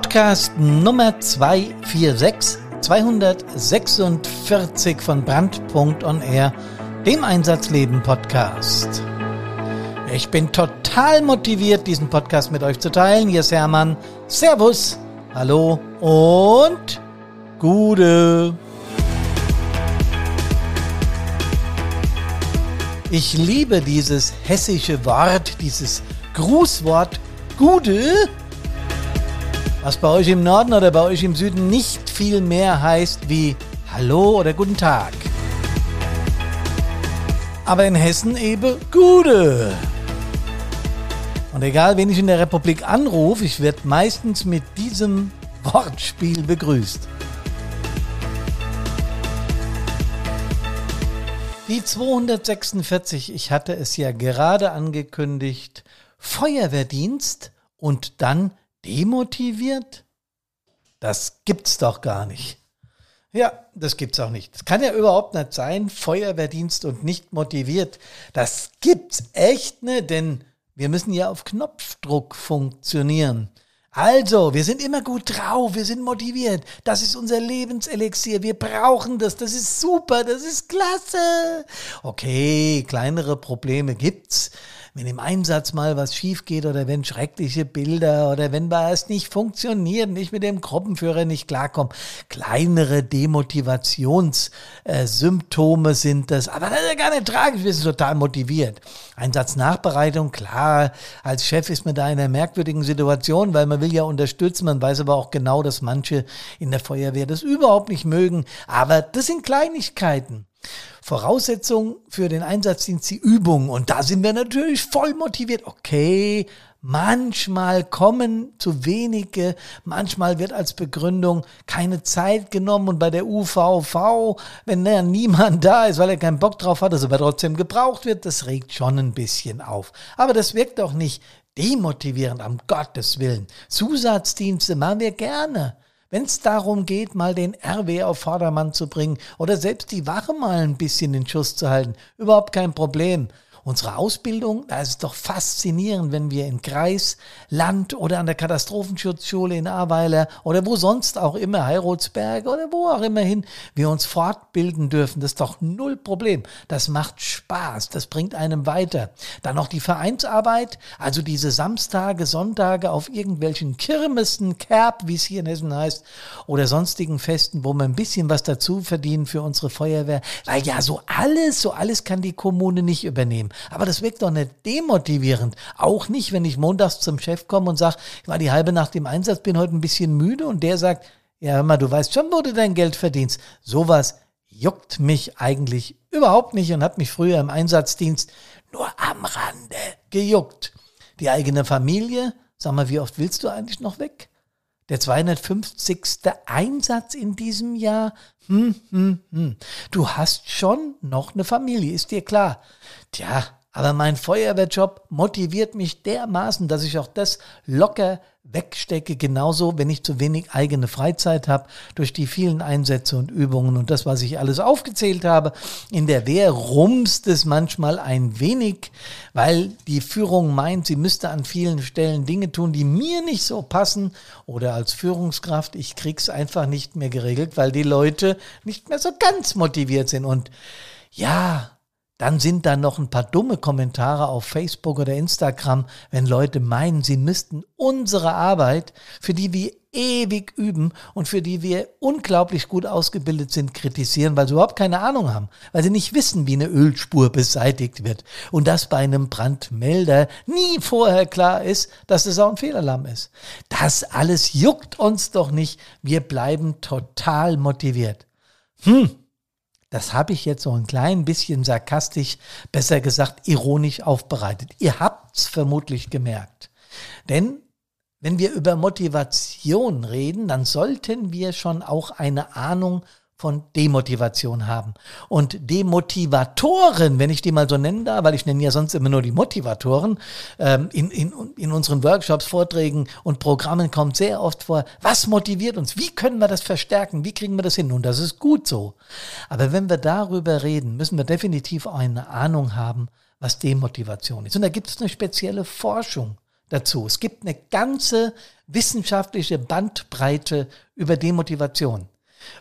Podcast Nummer 246, 246 von Brandpunkt Air, dem Einsatzleben Podcast. Ich bin total motiviert, diesen Podcast mit euch zu teilen. Hier ist Hermann. Servus, hallo und Gude. Ich liebe dieses hessische Wort, dieses Grußwort Gude was bei euch im Norden oder bei euch im Süden nicht viel mehr heißt wie Hallo oder Guten Tag. Aber in Hessen eben Gute. Und egal, wen ich in der Republik anrufe, ich werde meistens mit diesem Wortspiel begrüßt. Die 246, ich hatte es ja gerade angekündigt, Feuerwehrdienst und dann demotiviert? Das gibt's doch gar nicht. Ja, das gibt's auch nicht. Das kann ja überhaupt nicht sein, Feuerwehrdienst und nicht motiviert. Das gibt's echt nicht, denn wir müssen ja auf Knopfdruck funktionieren. Also, wir sind immer gut drauf, wir sind motiviert. Das ist unser Lebenselixier. Wir brauchen das. Das ist super, das ist klasse. Okay, kleinere Probleme gibt's wenn im Einsatz mal was schief geht oder wenn schreckliche Bilder oder wenn was nicht funktioniert, nicht mit dem Gruppenführer nicht klarkommen. Kleinere Demotivationssymptome äh, sind das. Aber das ist ja gar nicht tragisch, wir sind total motiviert. Einsatznachbereitung, klar, als Chef ist man da in einer merkwürdigen Situation, weil man will ja unterstützen, man weiß aber auch genau, dass manche in der Feuerwehr das überhaupt nicht mögen. Aber das sind Kleinigkeiten. Voraussetzung für den Einsatzdienst die Übung. Und da sind wir natürlich voll motiviert. Okay, manchmal kommen zu wenige, manchmal wird als Begründung keine Zeit genommen und bei der UVV, wenn ja niemand da ist, weil er keinen Bock drauf hat, dass aber trotzdem gebraucht wird, das regt schon ein bisschen auf. Aber das wirkt doch nicht demotivierend, um Gottes Willen. Zusatzdienste machen wir gerne. Wenn es darum geht, mal den RW auf Vordermann zu bringen oder selbst die Wache mal ein bisschen in Schuss zu halten, überhaupt kein Problem. Unsere Ausbildung, da ist es doch faszinierend, wenn wir in Kreis, Land oder an der Katastrophenschutzschule in Ahrweiler oder wo sonst auch immer, Heiroldsberg oder wo auch immer hin, wir uns fortbilden dürfen. Das ist doch null Problem. Das macht Spaß. Das bringt einem weiter. Dann noch die Vereinsarbeit, also diese Samstage, Sonntage auf irgendwelchen Kirmessen, Kerb, wie es hier in Hessen heißt, oder sonstigen Festen, wo wir ein bisschen was dazu verdienen für unsere Feuerwehr. Weil ja so alles, so alles kann die Kommune nicht übernehmen. Aber das wirkt doch nicht demotivierend. Auch nicht, wenn ich montags zum Chef komme und sage, ich war die halbe Nacht im Einsatz, bin heute ein bisschen müde und der sagt, ja, hör mal, du weißt schon, wo du dein Geld verdienst. Sowas juckt mich eigentlich überhaupt nicht und hat mich früher im Einsatzdienst nur am Rande gejuckt. Die eigene Familie, sag mal, wie oft willst du eigentlich noch weg? Der 250. Einsatz in diesem Jahr? Hm, hm, hm. Du hast schon noch eine Familie, ist dir klar. Tja, aber mein Feuerwehrjob motiviert mich dermaßen, dass ich auch das locker wegstecke. Genauso, wenn ich zu wenig eigene Freizeit habe, durch die vielen Einsätze und Übungen und das, was ich alles aufgezählt habe. In der Wehr rumst es manchmal ein wenig, weil die Führung meint, sie müsste an vielen Stellen Dinge tun, die mir nicht so passen. Oder als Führungskraft, ich krieg's einfach nicht mehr geregelt, weil die Leute nicht mehr so ganz motiviert sind. Und ja, dann sind da noch ein paar dumme Kommentare auf Facebook oder Instagram, wenn Leute meinen, sie müssten unsere Arbeit, für die wir ewig üben und für die wir unglaublich gut ausgebildet sind, kritisieren, weil sie überhaupt keine Ahnung haben, weil sie nicht wissen, wie eine Ölspur beseitigt wird und dass bei einem Brandmelder nie vorher klar ist, dass es auch ein Fehlalarm ist. Das alles juckt uns doch nicht. Wir bleiben total motiviert. Hm, das habe ich jetzt so ein klein bisschen sarkastisch, besser gesagt ironisch aufbereitet. Ihr habt's vermutlich gemerkt. Denn wenn wir über Motivation reden, dann sollten wir schon auch eine Ahnung von Demotivation haben. Und Demotivatoren, wenn ich die mal so nennen darf, weil ich nenne ja sonst immer nur die Motivatoren, ähm, in, in, in unseren Workshops, Vorträgen und Programmen kommt sehr oft vor, was motiviert uns? Wie können wir das verstärken? Wie kriegen wir das hin? Und das ist gut so. Aber wenn wir darüber reden, müssen wir definitiv eine Ahnung haben, was Demotivation ist. Und da gibt es eine spezielle Forschung dazu. Es gibt eine ganze wissenschaftliche Bandbreite über Demotivation.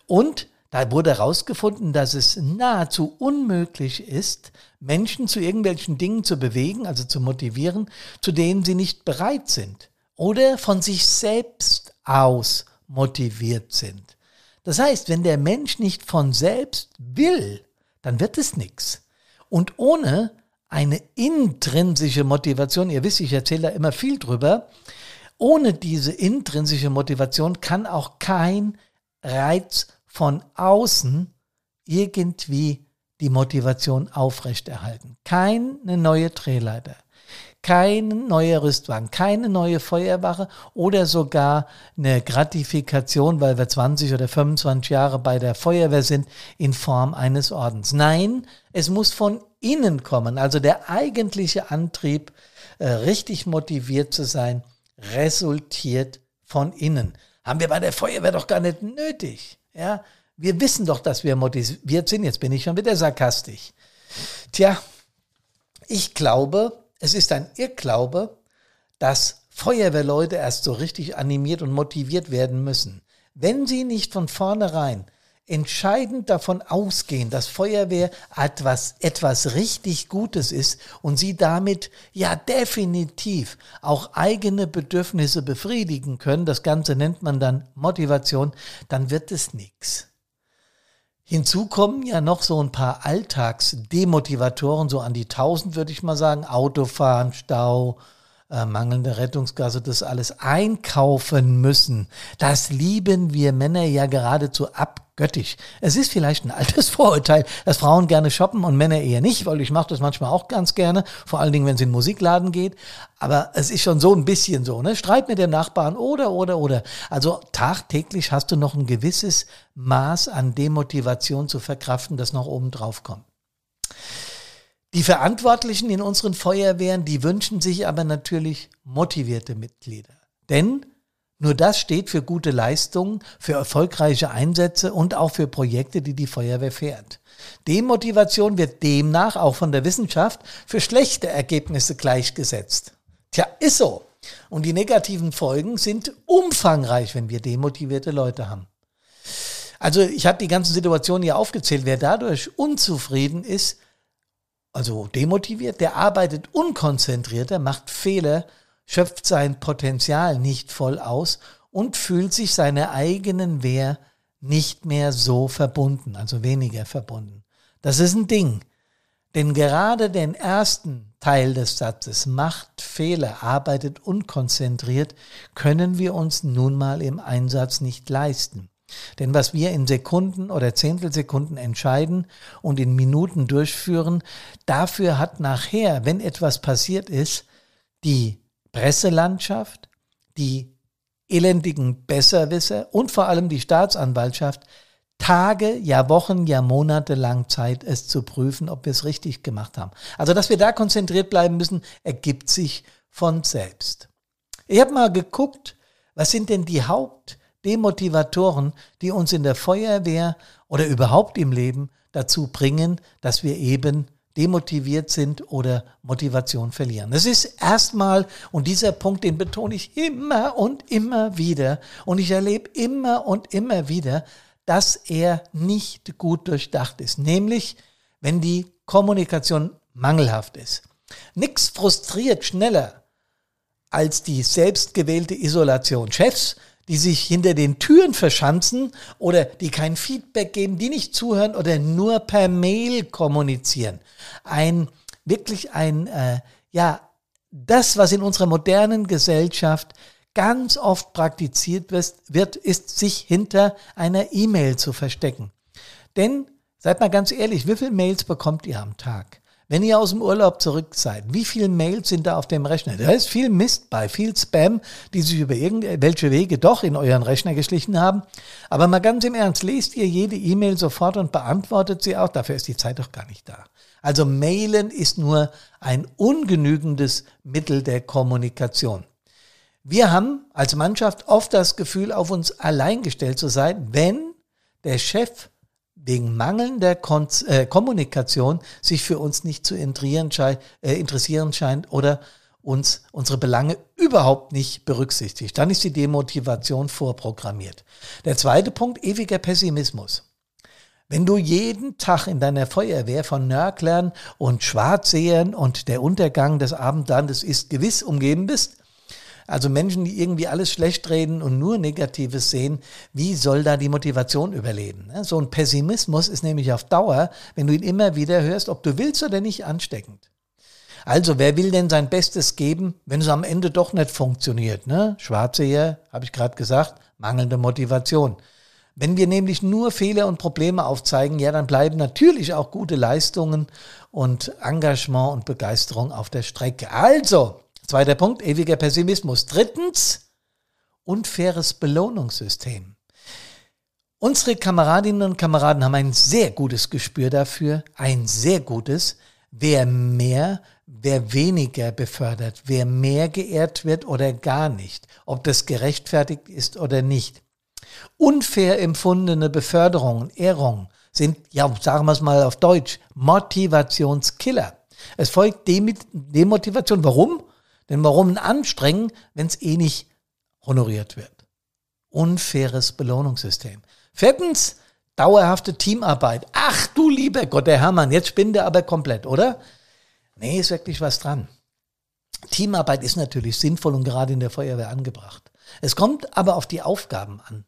Und da wurde herausgefunden, dass es nahezu unmöglich ist, Menschen zu irgendwelchen Dingen zu bewegen, also zu motivieren, zu denen sie nicht bereit sind oder von sich selbst aus motiviert sind. Das heißt, wenn der Mensch nicht von selbst will, dann wird es nichts. Und ohne eine intrinsische Motivation, ihr wisst, ich erzähle da immer viel drüber, ohne diese intrinsische Motivation kann auch kein Reiz von außen irgendwie die Motivation aufrechterhalten. Keine neue Drehleiter, keine neue Rüstwagen, keine neue Feuerwache oder sogar eine Gratifikation, weil wir 20 oder 25 Jahre bei der Feuerwehr sind, in Form eines Ordens. Nein, es muss von innen kommen. Also der eigentliche Antrieb, äh, richtig motiviert zu sein, resultiert von innen. Haben wir bei der Feuerwehr doch gar nicht nötig. Ja, wir wissen doch, dass wir motiviert sind. Jetzt bin ich schon wieder sarkastisch. Tja, ich glaube, es ist ein Irrglaube, dass Feuerwehrleute erst so richtig animiert und motiviert werden müssen. Wenn sie nicht von vornherein entscheidend davon ausgehen, dass Feuerwehr etwas, etwas richtig Gutes ist und sie damit ja definitiv auch eigene Bedürfnisse befriedigen können, das Ganze nennt man dann Motivation, dann wird es nichts. Hinzu kommen ja noch so ein paar Alltagsdemotivatoren, so an die 1000 würde ich mal sagen, Autofahren, Stau, äh, mangelnde Rettungsgasse, das alles einkaufen müssen. Das lieben wir Männer ja geradezu abgöttisch. Es ist vielleicht ein altes Vorurteil, dass Frauen gerne shoppen und Männer eher nicht, weil ich mache das manchmal auch ganz gerne, vor allen Dingen, wenn es in den Musikladen geht. Aber es ist schon so ein bisschen so, ne? Streit mit dem Nachbarn oder, oder, oder. Also tagtäglich hast du noch ein gewisses Maß an Demotivation zu verkraften, das noch oben drauf kommt. Die Verantwortlichen in unseren Feuerwehren, die wünschen sich aber natürlich motivierte Mitglieder. Denn nur das steht für gute Leistungen, für erfolgreiche Einsätze und auch für Projekte, die die Feuerwehr fährt. Demotivation wird demnach auch von der Wissenschaft für schlechte Ergebnisse gleichgesetzt. Tja, ist so. Und die negativen Folgen sind umfangreich, wenn wir demotivierte Leute haben. Also ich habe die ganzen Situationen hier aufgezählt. Wer dadurch unzufrieden ist, also demotiviert, der arbeitet unkonzentrierter, macht Fehler, schöpft sein Potenzial nicht voll aus und fühlt sich seiner eigenen Wehr nicht mehr so verbunden, also weniger verbunden. Das ist ein Ding. Denn gerade den ersten Teil des Satzes, macht Fehler, arbeitet unkonzentriert, können wir uns nun mal im Einsatz nicht leisten. Denn was wir in Sekunden oder Zehntelsekunden entscheiden und in Minuten durchführen, dafür hat nachher, wenn etwas passiert ist, die Presselandschaft, die elendigen Besserwisser und vor allem die Staatsanwaltschaft Tage, ja Wochen, ja Monate lang Zeit, es zu prüfen, ob wir es richtig gemacht haben. Also, dass wir da konzentriert bleiben müssen, ergibt sich von selbst. Ich habe mal geguckt, was sind denn die Haupt- Demotivatoren, die uns in der Feuerwehr oder überhaupt im Leben dazu bringen, dass wir eben demotiviert sind oder Motivation verlieren. Das ist erstmal, und dieser Punkt, den betone ich immer und immer wieder, und ich erlebe immer und immer wieder, dass er nicht gut durchdacht ist. Nämlich, wenn die Kommunikation mangelhaft ist. Nichts frustriert schneller als die selbstgewählte Isolation. Chefs, die sich hinter den Türen verschanzen oder die kein Feedback geben, die nicht zuhören oder nur per Mail kommunizieren. Ein wirklich ein, äh, ja, das, was in unserer modernen Gesellschaft ganz oft praktiziert wird, ist, sich hinter einer E-Mail zu verstecken. Denn, seid mal ganz ehrlich, wie viele Mails bekommt ihr am Tag? Wenn ihr aus dem Urlaub zurück seid, wie viele Mails sind da auf dem Rechner? Da ist viel Mist bei, viel Spam, die sich über irgendwelche Wege doch in euren Rechner geschlichen haben. Aber mal ganz im Ernst, lest ihr jede E-Mail sofort und beantwortet sie auch? Dafür ist die Zeit doch gar nicht da. Also Mailen ist nur ein ungenügendes Mittel der Kommunikation. Wir haben als Mannschaft oft das Gefühl, auf uns allein gestellt zu sein, wenn der Chef wegen mangelnder Kon äh, Kommunikation sich für uns nicht zu interessieren, schei äh, interessieren scheint oder uns unsere Belange überhaupt nicht berücksichtigt. Dann ist die Demotivation vorprogrammiert. Der zweite Punkt, ewiger Pessimismus. Wenn du jeden Tag in deiner Feuerwehr von Nörglern und Schwarzsehern und der Untergang des Abendlandes ist gewiss umgeben bist, also Menschen, die irgendwie alles schlecht reden und nur Negatives sehen, wie soll da die Motivation überleben? Ne? So ein Pessimismus ist nämlich auf Dauer, wenn du ihn immer wieder hörst, ob du willst oder nicht, ansteckend. Also, wer will denn sein Bestes geben, wenn es am Ende doch nicht funktioniert? Ne? Schwarzeher, habe ich gerade gesagt, mangelnde Motivation. Wenn wir nämlich nur Fehler und Probleme aufzeigen, ja, dann bleiben natürlich auch gute Leistungen und Engagement und Begeisterung auf der Strecke. Also, zweiter Punkt, ewiger Pessimismus. Drittens, unfaires Belohnungssystem. Unsere Kameradinnen und Kameraden haben ein sehr gutes Gespür dafür, ein sehr gutes, wer mehr, wer weniger befördert, wer mehr geehrt wird oder gar nicht, ob das gerechtfertigt ist oder nicht. Unfair empfundene Beförderungen, Ehrungen sind, ja, sagen wir es mal auf Deutsch, Motivationskiller. Es folgt Demotivation. Warum? Denn warum Anstrengen, wenn es eh nicht honoriert wird? Unfaires Belohnungssystem. Viertens, dauerhafte Teamarbeit. Ach du lieber Gott, der Hermann, jetzt spinnt er aber komplett, oder? Nee, ist wirklich was dran. Teamarbeit ist natürlich sinnvoll und gerade in der Feuerwehr angebracht. Es kommt aber auf die Aufgaben an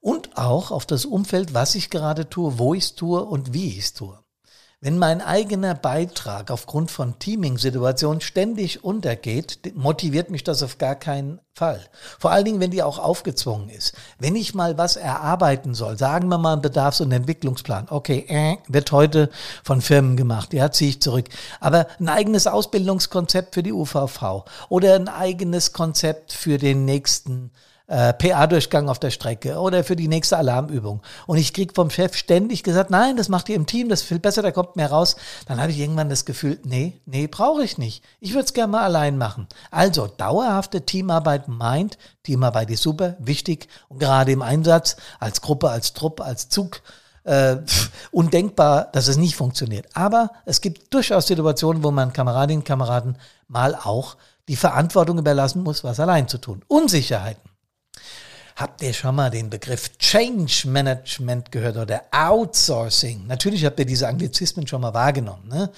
und auch auf das Umfeld, was ich gerade tue, wo ich es tue und wie ich es tue. Wenn mein eigener Beitrag aufgrund von Teaming-Situationen ständig untergeht, motiviert mich das auf gar keinen Fall. Vor allen Dingen, wenn die auch aufgezwungen ist. Wenn ich mal was erarbeiten soll, sagen wir mal einen Bedarfs- und Entwicklungsplan. Okay, äh, wird heute von Firmen gemacht. Ja, ziehe ich zurück. Aber ein eigenes Ausbildungskonzept für die UVV oder ein eigenes Konzept für den nächsten äh, PA-Durchgang auf der Strecke oder für die nächste Alarmübung. Und ich krieg vom Chef ständig gesagt, nein, das macht ihr im Team, das ist viel besser, da kommt mehr raus. Dann hatte ich irgendwann das Gefühl, nee, nee, brauche ich nicht. Ich würde es gerne mal allein machen. Also dauerhafte Teamarbeit meint, Teamarbeit ist super, wichtig und gerade im Einsatz, als Gruppe, als Trupp, als Zug, äh, undenkbar, dass es nicht funktioniert. Aber es gibt durchaus Situationen, wo man Kameradinnen und Kameraden mal auch die Verantwortung überlassen muss, was allein zu tun. Unsicherheiten. Habt ihr schon mal den Begriff Change Management gehört oder Outsourcing? Natürlich habt ihr diese Anglizismen schon mal wahrgenommen. Ne?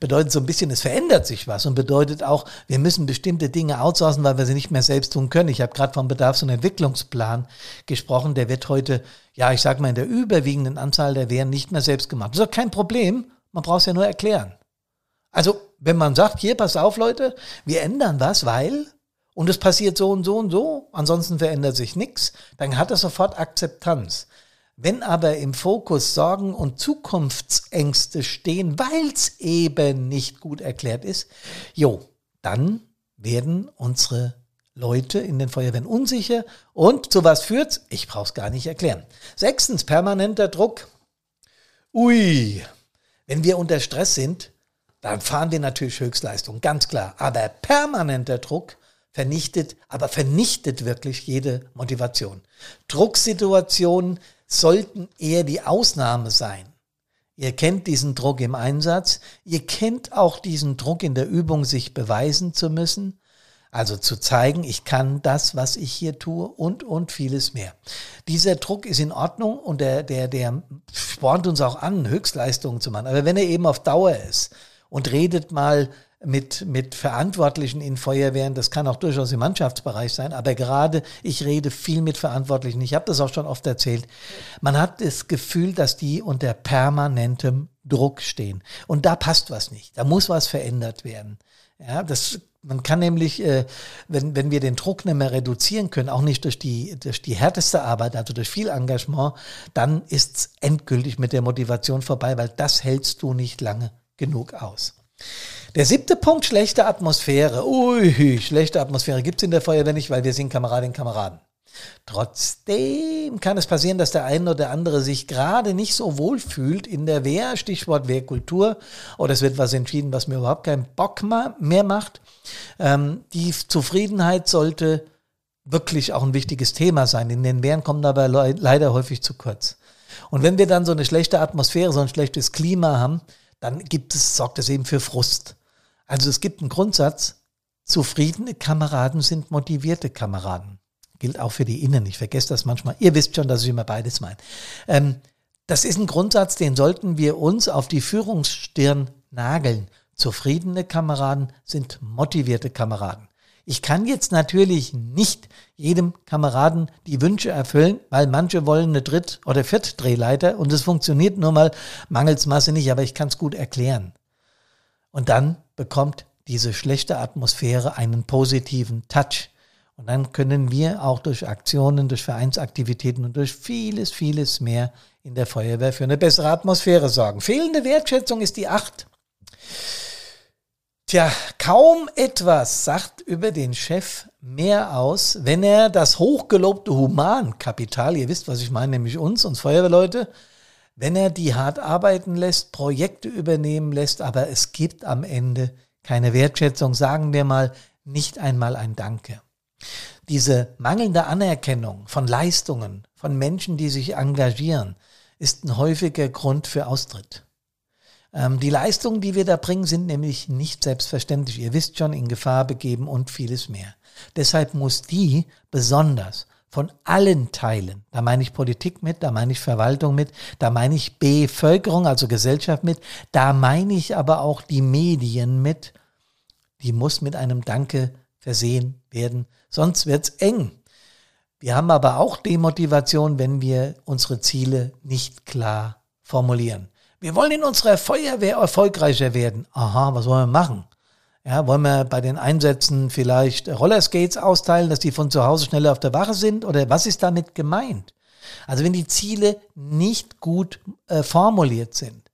Bedeutet so ein bisschen, es verändert sich was und bedeutet auch, wir müssen bestimmte Dinge outsourcen, weil wir sie nicht mehr selbst tun können. Ich habe gerade vom Bedarfs- und Entwicklungsplan gesprochen. Der wird heute, ja, ich sage mal, in der überwiegenden Anzahl der Wehren nicht mehr selbst gemacht. Das ist doch kein Problem. Man braucht es ja nur erklären. Also, wenn man sagt, hier, pass auf, Leute, wir ändern was, weil und es passiert so und so und so, ansonsten verändert sich nichts, dann hat er sofort Akzeptanz. Wenn aber im Fokus Sorgen und Zukunftsängste stehen, weil es eben nicht gut erklärt ist, jo, dann werden unsere Leute in den Feuerwehren unsicher und zu was führt's? Ich brauch's gar nicht erklären. Sechstens, permanenter Druck. Ui, wenn wir unter Stress sind, dann fahren wir natürlich Höchstleistung, ganz klar. Aber permanenter Druck vernichtet, aber vernichtet wirklich jede Motivation. Drucksituationen sollten eher die Ausnahme sein. Ihr kennt diesen Druck im Einsatz, ihr kennt auch diesen Druck in der Übung, sich beweisen zu müssen, also zu zeigen, ich kann das, was ich hier tue und, und vieles mehr. Dieser Druck ist in Ordnung und der, der, der spornt uns auch an, Höchstleistungen zu machen. Aber wenn er eben auf Dauer ist und redet mal mit, mit Verantwortlichen in Feuerwehren, das kann auch durchaus im Mannschaftsbereich sein, aber gerade ich rede viel mit Verantwortlichen, ich habe das auch schon oft erzählt, man hat das Gefühl, dass die unter permanentem Druck stehen. Und da passt was nicht, da muss was verändert werden. Ja, das man kann nämlich, äh, wenn, wenn wir den Druck nicht mehr reduzieren können, auch nicht durch die, durch die härteste Arbeit, also durch viel Engagement, dann ist es endgültig mit der Motivation vorbei, weil das hältst du nicht lange genug aus. Der siebte Punkt, schlechte Atmosphäre. Ui, schlechte Atmosphäre gibt's in der Feuerwehr nicht, weil wir sind Kameradinnen und Kameraden. Trotzdem kann es passieren, dass der eine oder andere sich gerade nicht so wohl fühlt in der Wehr, Stichwort Wehrkultur, oder es wird was entschieden, was mir überhaupt keinen Bock mehr macht. Ähm, die Zufriedenheit sollte wirklich auch ein wichtiges Thema sein. In den Wehren kommen le leider häufig zu kurz. Und wenn wir dann so eine schlechte Atmosphäre, so ein schlechtes Klima haben, dann gibt es, sorgt es eben für Frust. Also es gibt einen Grundsatz, Zufriedene Kameraden sind motivierte Kameraden. Gilt auch für die Innen. Ich vergesse das manchmal. Ihr wisst schon, dass ich immer beides meine. Ähm, das ist ein Grundsatz, den sollten wir uns auf die Führungsstirn nageln. Zufriedene Kameraden sind motivierte Kameraden. Ich kann jetzt natürlich nicht jedem Kameraden die Wünsche erfüllen, weil manche wollen eine Dritt- oder Viertdrehleiter und es funktioniert nur mal mangels Masse nicht, aber ich kann es gut erklären. Und dann bekommt diese schlechte Atmosphäre einen positiven Touch. Und dann können wir auch durch Aktionen, durch Vereinsaktivitäten und durch vieles, vieles mehr in der Feuerwehr für eine bessere Atmosphäre sorgen. Fehlende Wertschätzung ist die acht. Tja, kaum etwas sagt über den Chef mehr aus, wenn er das hochgelobte Humankapital, ihr wisst, was ich meine, nämlich uns, uns Feuerwehrleute, wenn er die hart arbeiten lässt, Projekte übernehmen lässt, aber es gibt am Ende keine Wertschätzung, sagen wir mal, nicht einmal ein Danke. Diese mangelnde Anerkennung von Leistungen, von Menschen, die sich engagieren, ist ein häufiger Grund für Austritt. Ähm, die Leistungen, die wir da bringen, sind nämlich nicht selbstverständlich. Ihr wisst schon, in Gefahr begeben und vieles mehr. Deshalb muss die besonders von allen Teilen, da meine ich Politik mit, da meine ich Verwaltung mit, da meine ich Bevölkerung, also Gesellschaft mit, da meine ich aber auch die Medien mit, die muss mit einem Danke versehen werden, sonst wird's eng. Wir haben aber auch Demotivation, wenn wir unsere Ziele nicht klar formulieren. Wir wollen in unserer Feuerwehr erfolgreicher werden. Aha, was wollen wir machen? Ja, wollen wir bei den Einsätzen vielleicht Rollerskates austeilen, dass die von zu Hause schneller auf der Wache sind? Oder was ist damit gemeint? Also wenn die Ziele nicht gut äh, formuliert sind,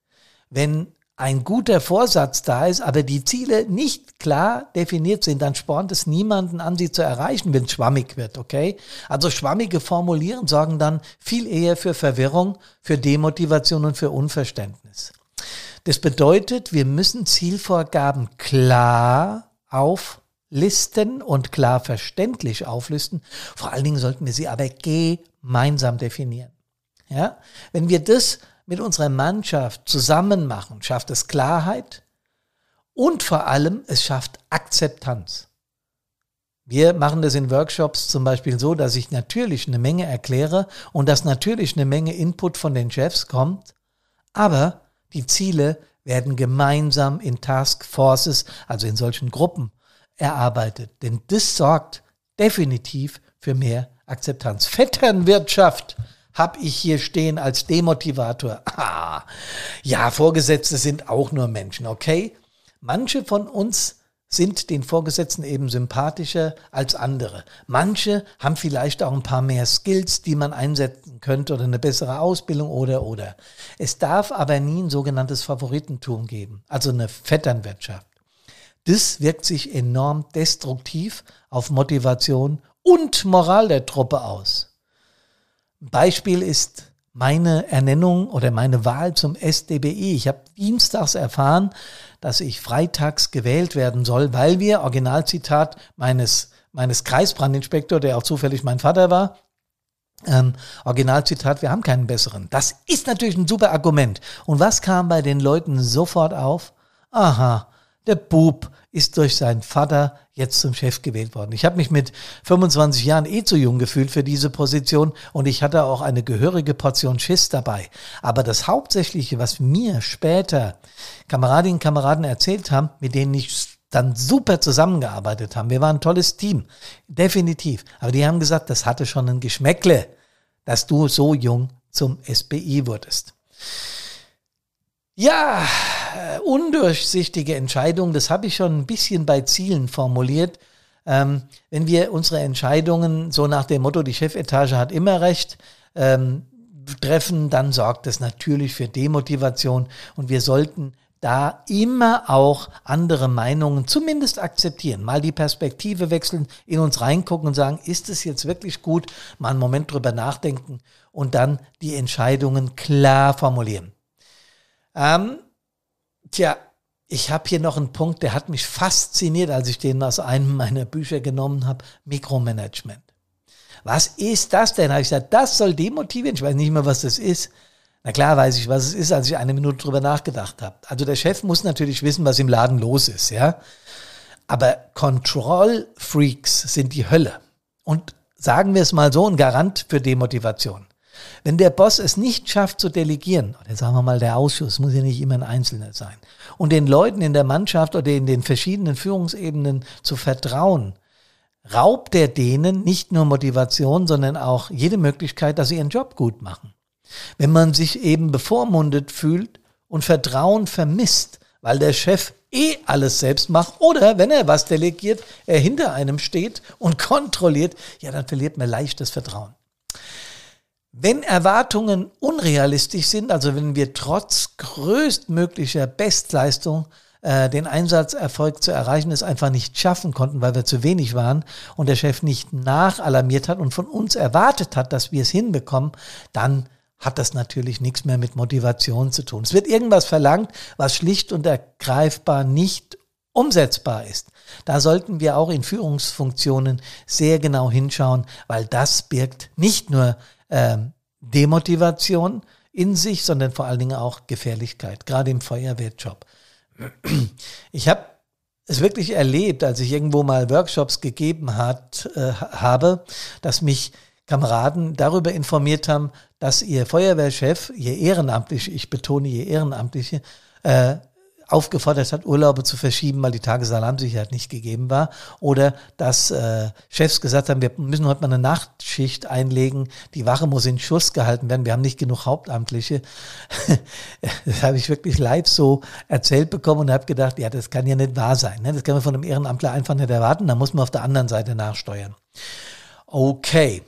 wenn ein guter Vorsatz da ist, aber die Ziele nicht klar definiert sind, dann spornt es niemanden an, sie zu erreichen, wenn es schwammig wird, okay? Also schwammige Formulieren sorgen dann viel eher für Verwirrung, für Demotivation und für Unverständnis. Das bedeutet, wir müssen Zielvorgaben klar auflisten und klar verständlich auflisten. Vor allen Dingen sollten wir sie aber gemeinsam definieren. Ja? Wenn wir das mit unserer Mannschaft zusammen machen, schafft es Klarheit und vor allem es schafft Akzeptanz. Wir machen das in Workshops zum Beispiel so, dass ich natürlich eine Menge erkläre und dass natürlich eine Menge Input von den Chefs kommt, aber die Ziele werden gemeinsam in Task Forces, also in solchen Gruppen, erarbeitet. Denn das sorgt definitiv für mehr Akzeptanz. Vetternwirtschaft habe ich hier stehen als Demotivator. Ah, ja, Vorgesetzte sind auch nur Menschen, okay? Manche von uns sind den Vorgesetzten eben sympathischer als andere. Manche haben vielleicht auch ein paar mehr Skills, die man einsetzen könnte oder eine bessere Ausbildung oder oder. Es darf aber nie ein sogenanntes Favoritentum geben, also eine Vetternwirtschaft. Das wirkt sich enorm destruktiv auf Motivation und Moral der Truppe aus. Beispiel ist meine Ernennung oder meine Wahl zum SDBI. Ich habe dienstags erfahren, dass ich freitags gewählt werden soll, weil wir, Originalzitat meines, meines Kreisbrandinspektor, der auch zufällig mein Vater war, ähm, Originalzitat, wir haben keinen besseren. Das ist natürlich ein super Argument. Und was kam bei den Leuten sofort auf? Aha, der Bub ist durch seinen Vater jetzt zum Chef gewählt worden. Ich habe mich mit 25 Jahren eh zu jung gefühlt für diese Position und ich hatte auch eine gehörige Portion Schiss dabei. Aber das Hauptsächliche, was mir später Kameradinnen und Kameraden erzählt haben, mit denen ich dann super zusammengearbeitet haben, wir waren ein tolles Team, definitiv. Aber die haben gesagt, das hatte schon ein Geschmäckle, dass du so jung zum SBI wurdest. Ja, undurchsichtige Entscheidungen, das habe ich schon ein bisschen bei Zielen formuliert. Ähm, wenn wir unsere Entscheidungen so nach dem Motto, die Chefetage hat immer recht, ähm, treffen, dann sorgt das natürlich für Demotivation und wir sollten da immer auch andere Meinungen zumindest akzeptieren, mal die Perspektive wechseln, in uns reingucken und sagen, ist es jetzt wirklich gut, mal einen Moment drüber nachdenken und dann die Entscheidungen klar formulieren. Ähm, tja, ich habe hier noch einen Punkt, der hat mich fasziniert, als ich den aus einem meiner Bücher genommen habe. Mikromanagement. Was ist das denn? Habe ich gesagt, das soll demotivieren. Ich weiß nicht mehr, was das ist. Na klar weiß ich, was es ist, als ich eine Minute drüber nachgedacht habe. Also der Chef muss natürlich wissen, was im Laden los ist, ja. Aber Control-Freaks sind die Hölle. Und sagen wir es mal so, ein Garant für Demotivation. Wenn der Boss es nicht schafft zu delegieren, oder sagen wir mal der Ausschuss, muss ja nicht immer ein Einzelner sein, und den Leuten in der Mannschaft oder in den verschiedenen Führungsebenen zu vertrauen, raubt er denen nicht nur Motivation, sondern auch jede Möglichkeit, dass sie ihren Job gut machen. Wenn man sich eben bevormundet fühlt und Vertrauen vermisst, weil der Chef eh alles selbst macht oder wenn er was delegiert, er hinter einem steht und kontrolliert, ja, dann verliert man leicht das Vertrauen. Wenn Erwartungen unrealistisch sind, also wenn wir trotz größtmöglicher Bestleistung äh, den Einsatzerfolg zu erreichen, es einfach nicht schaffen konnten, weil wir zu wenig waren und der Chef nicht nachalarmiert hat und von uns erwartet hat, dass wir es hinbekommen, dann hat das natürlich nichts mehr mit Motivation zu tun. Es wird irgendwas verlangt, was schlicht und ergreifbar nicht umsetzbar ist. Da sollten wir auch in Führungsfunktionen sehr genau hinschauen, weil das birgt nicht nur äh, Demotivation in sich, sondern vor allen Dingen auch Gefährlichkeit, gerade im Feuerwehrjob. Ich habe es wirklich erlebt, als ich irgendwo mal Workshops gegeben hat, äh, habe, dass mich Kameraden darüber informiert haben, dass ihr Feuerwehrchef, ihr Ehrenamtliche, ich betone ihr Ehrenamtliche, äh, aufgefordert hat, Urlaube zu verschieben, weil die Tagesalarmsicherheit nicht gegeben war. Oder dass äh, Chefs gesagt haben, wir müssen heute mal eine Nachtschicht einlegen, die Wache muss in Schuss gehalten werden, wir haben nicht genug Hauptamtliche. das habe ich wirklich live so erzählt bekommen und habe gedacht, ja, das kann ja nicht wahr sein. Ne? Das kann man von einem Ehrenamtler einfach nicht erwarten, da muss man auf der anderen Seite nachsteuern. Okay.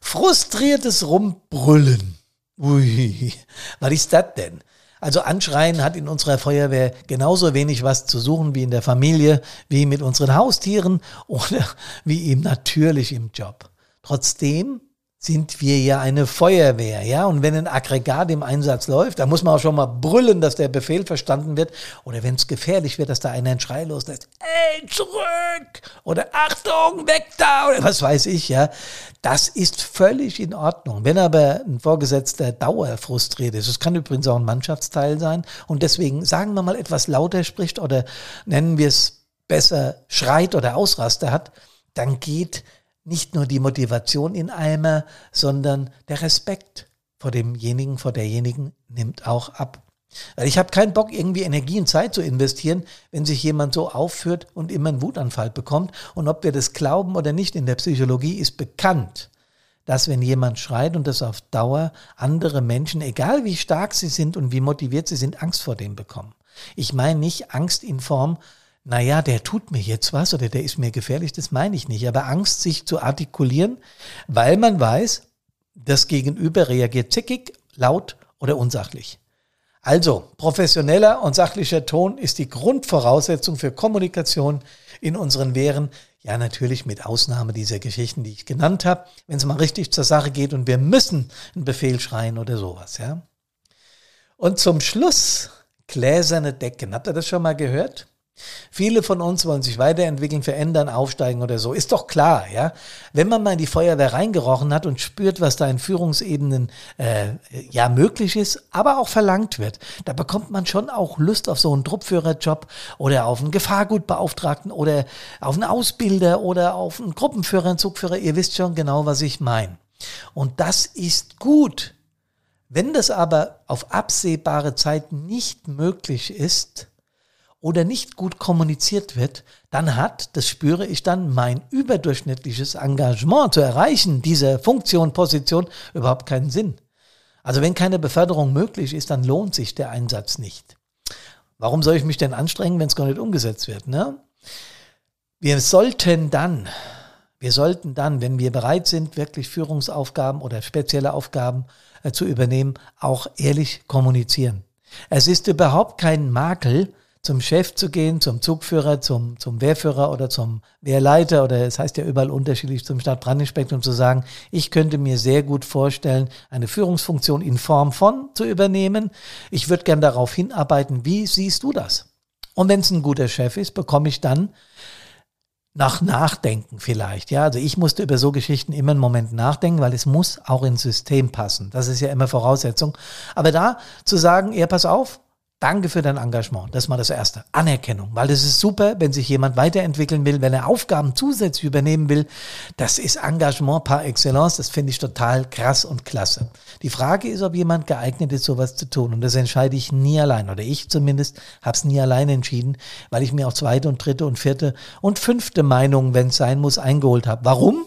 Frustriertes Rumbrüllen. Ui, was ist das denn? Also anschreien hat in unserer Feuerwehr genauso wenig was zu suchen wie in der Familie, wie mit unseren Haustieren oder wie eben natürlich im Job. Trotzdem sind wir ja eine Feuerwehr, ja. Und wenn ein Aggregat im Einsatz läuft, da muss man auch schon mal brüllen, dass der Befehl verstanden wird. Oder wenn es gefährlich wird, dass da einer einen Schrei loslässt. Ey, zurück! Oder Achtung, weg da! Oder was weiß ich, ja. Das ist völlig in Ordnung. Wenn aber ein Vorgesetzter dauerfrustriert ist, das kann übrigens auch ein Mannschaftsteil sein und deswegen, sagen wir mal, etwas lauter spricht oder nennen wir es besser, schreit oder Ausraster hat, dann geht nicht nur die Motivation in Eimer, sondern der Respekt vor demjenigen, vor derjenigen nimmt auch ab. Weil ich habe keinen Bock, irgendwie Energie und Zeit zu investieren, wenn sich jemand so aufführt und immer einen Wutanfall bekommt. Und ob wir das glauben oder nicht, in der Psychologie ist bekannt, dass wenn jemand schreit und das auf Dauer andere Menschen, egal wie stark sie sind und wie motiviert sie sind, Angst vor dem bekommen. Ich meine nicht Angst in Form naja, der tut mir jetzt was oder der ist mir gefährlich, das meine ich nicht. Aber Angst, sich zu artikulieren, weil man weiß, das Gegenüber reagiert zickig, laut oder unsachlich. Also, professioneller und sachlicher Ton ist die Grundvoraussetzung für Kommunikation in unseren Wehren. Ja, natürlich mit Ausnahme dieser Geschichten, die ich genannt habe, wenn es mal richtig zur Sache geht und wir müssen einen Befehl schreien oder sowas, ja. Und zum Schluss gläserne Decken. Habt ihr das schon mal gehört? Viele von uns wollen sich weiterentwickeln, verändern, aufsteigen oder so. Ist doch klar, ja. Wenn man mal in die Feuerwehr reingerochen hat und spürt, was da in Führungsebenen äh, ja möglich ist, aber auch verlangt wird, da bekommt man schon auch Lust auf so einen Truppführerjob oder auf einen Gefahrgutbeauftragten oder auf einen Ausbilder oder auf einen Gruppenführer, einen Zugführer. Ihr wisst schon genau, was ich meine. Und das ist gut. Wenn das aber auf absehbare Zeit nicht möglich ist, oder nicht gut kommuniziert wird, dann hat, das spüre ich dann, mein überdurchschnittliches Engagement zu erreichen, diese Funktion, Position, überhaupt keinen Sinn. Also wenn keine Beförderung möglich ist, dann lohnt sich der Einsatz nicht. Warum soll ich mich denn anstrengen, wenn es gar nicht umgesetzt wird? Ne? Wir sollten dann, wir sollten dann, wenn wir bereit sind, wirklich Führungsaufgaben oder spezielle Aufgaben äh, zu übernehmen, auch ehrlich kommunizieren. Es ist überhaupt kein Makel, zum Chef zu gehen, zum Zugführer, zum, zum Wehrführer oder zum Wehrleiter oder es heißt ja überall unterschiedlich zum Stadtbrandinspektor, zu sagen, ich könnte mir sehr gut vorstellen, eine Führungsfunktion in Form von zu übernehmen. Ich würde gern darauf hinarbeiten. Wie siehst du das? Und wenn es ein guter Chef ist, bekomme ich dann nach Nachdenken vielleicht. Ja, also ich musste über so Geschichten immer einen Moment nachdenken, weil es muss auch ins System passen. Das ist ja immer Voraussetzung. Aber da zu sagen, ja, pass auf, Danke für dein Engagement. Das ist mal das Erste. Anerkennung. Weil das ist super, wenn sich jemand weiterentwickeln will, wenn er Aufgaben zusätzlich übernehmen will. Das ist Engagement par excellence. Das finde ich total krass und klasse. Die Frage ist, ob jemand geeignet ist, sowas zu tun. Und das entscheide ich nie allein. Oder ich zumindest habe es nie allein entschieden, weil ich mir auch zweite und dritte und vierte und fünfte Meinungen, wenn es sein muss, eingeholt habe. Warum?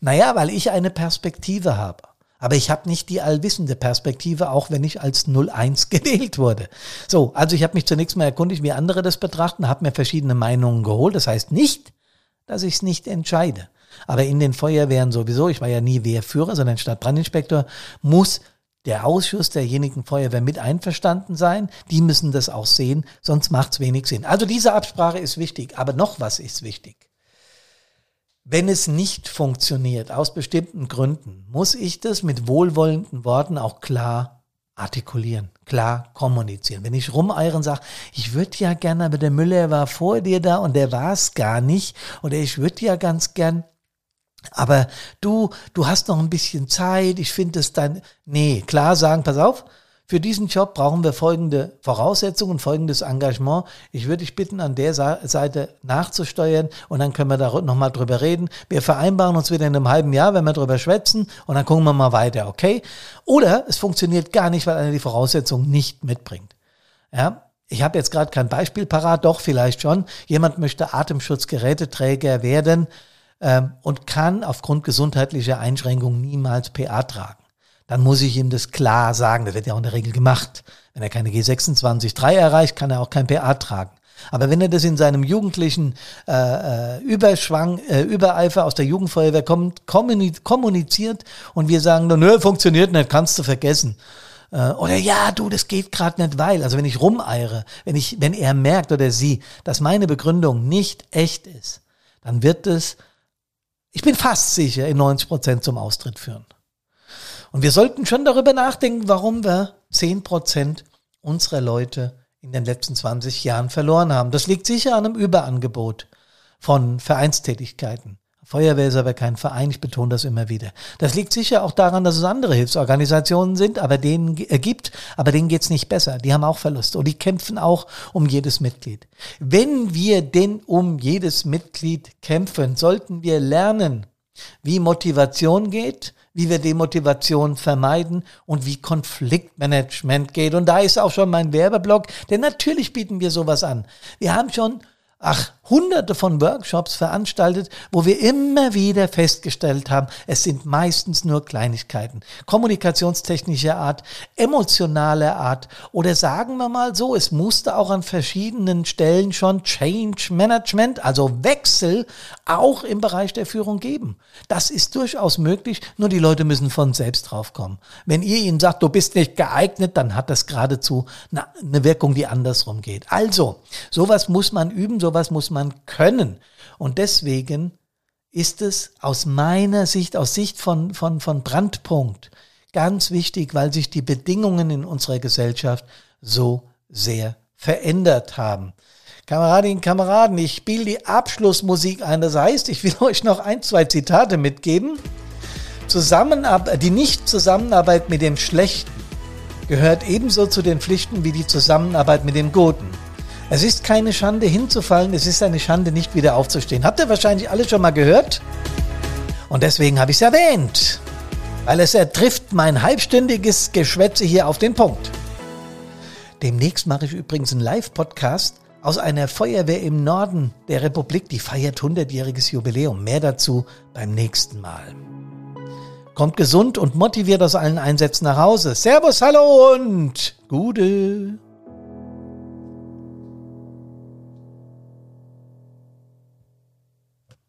Naja, weil ich eine Perspektive habe. Aber ich habe nicht die allwissende Perspektive, auch wenn ich als 01 gewählt wurde. So, also ich habe mich zunächst mal erkundigt, wie andere das betrachten, habe mir verschiedene Meinungen geholt. Das heißt nicht, dass ich es nicht entscheide. Aber in den Feuerwehren sowieso, ich war ja nie Wehrführer, sondern Stadtbrandinspektor, muss der Ausschuss derjenigen Feuerwehr mit einverstanden sein. Die müssen das auch sehen, sonst macht es wenig Sinn. Also diese Absprache ist wichtig, aber noch was ist wichtig. Wenn es nicht funktioniert, aus bestimmten Gründen, muss ich das mit wohlwollenden Worten auch klar artikulieren, klar kommunizieren. Wenn ich rumeiern sage, ich würde ja gerne, aber der Müller war vor dir da und der war es gar nicht, oder ich würde ja ganz gern, aber du, du hast noch ein bisschen Zeit, ich finde es dann, nee, klar sagen, pass auf, für diesen Job brauchen wir folgende Voraussetzungen, folgendes Engagement. Ich würde dich bitten, an der Seite nachzusteuern und dann können wir da nochmal drüber reden. Wir vereinbaren uns wieder in einem halben Jahr, wenn wir drüber schwätzen und dann gucken wir mal weiter, okay? Oder es funktioniert gar nicht, weil einer die Voraussetzungen nicht mitbringt. Ja, ich habe jetzt gerade kein Beispiel parat, doch vielleicht schon. Jemand möchte Atemschutzgeräteträger werden ähm, und kann aufgrund gesundheitlicher Einschränkungen niemals PA tragen dann muss ich ihm das klar sagen. Das wird ja auch in der Regel gemacht. Wenn er keine G26-3 erreicht, kann er auch kein PA tragen. Aber wenn er das in seinem jugendlichen äh, äh, Überschwang, äh, Übereifer aus der Jugendfeuerwehr kommt, kommuniziert und wir sagen, nö, funktioniert nicht, kannst du vergessen. Äh, oder ja, du, das geht gerade nicht, weil. Also wenn ich rumeire, wenn ich, wenn er merkt oder sie, dass meine Begründung nicht echt ist, dann wird es, ich bin fast sicher, in 90 Prozent zum Austritt führen. Und wir sollten schon darüber nachdenken, warum wir zehn Prozent unserer Leute in den letzten 20 Jahren verloren haben. Das liegt sicher an einem Überangebot von Vereinstätigkeiten. Feuerwehr ist aber kein Verein, ich betone das immer wieder. Das liegt sicher auch daran, dass es andere Hilfsorganisationen sind, aber denen äh, gibt, aber denen geht's nicht besser. Die haben auch Verluste und die kämpfen auch um jedes Mitglied. Wenn wir denn um jedes Mitglied kämpfen, sollten wir lernen, wie Motivation geht, wie wir Demotivation vermeiden und wie Konfliktmanagement geht. Und da ist auch schon mein Werbeblock, denn natürlich bieten wir sowas an. Wir haben schon ach, hunderte von Workshops veranstaltet, wo wir immer wieder festgestellt haben, es sind meistens nur Kleinigkeiten. Kommunikationstechnischer Art, emotionaler Art oder sagen wir mal so, es musste auch an verschiedenen Stellen schon Change Management, also Wechsel, auch im Bereich der Führung geben. Das ist durchaus möglich, nur die Leute müssen von selbst draufkommen. Wenn ihr ihnen sagt, du bist nicht geeignet, dann hat das geradezu eine Wirkung, die andersrum geht. Also, sowas muss man üben, so sowas muss man können. Und deswegen ist es aus meiner Sicht, aus Sicht von, von, von Brandpunkt, ganz wichtig, weil sich die Bedingungen in unserer Gesellschaft so sehr verändert haben. Kameradinnen, Kameraden, ich spiele die Abschlussmusik ein. Das heißt, ich will euch noch ein, zwei Zitate mitgeben. Zusammenarbeit, die Nicht-Zusammenarbeit mit dem Schlechten gehört ebenso zu den Pflichten wie die Zusammenarbeit mit dem Guten. Es ist keine Schande hinzufallen, es ist eine Schande nicht wieder aufzustehen. Habt ihr wahrscheinlich alle schon mal gehört? Und deswegen habe ich es erwähnt, weil es ertrifft mein halbstündiges Geschwätze hier auf den Punkt. Demnächst mache ich übrigens einen Live-Podcast aus einer Feuerwehr im Norden der Republik, die feiert 100-jähriges Jubiläum. Mehr dazu beim nächsten Mal. Kommt gesund und motiviert aus allen Einsätzen nach Hause. Servus, hallo und Gute.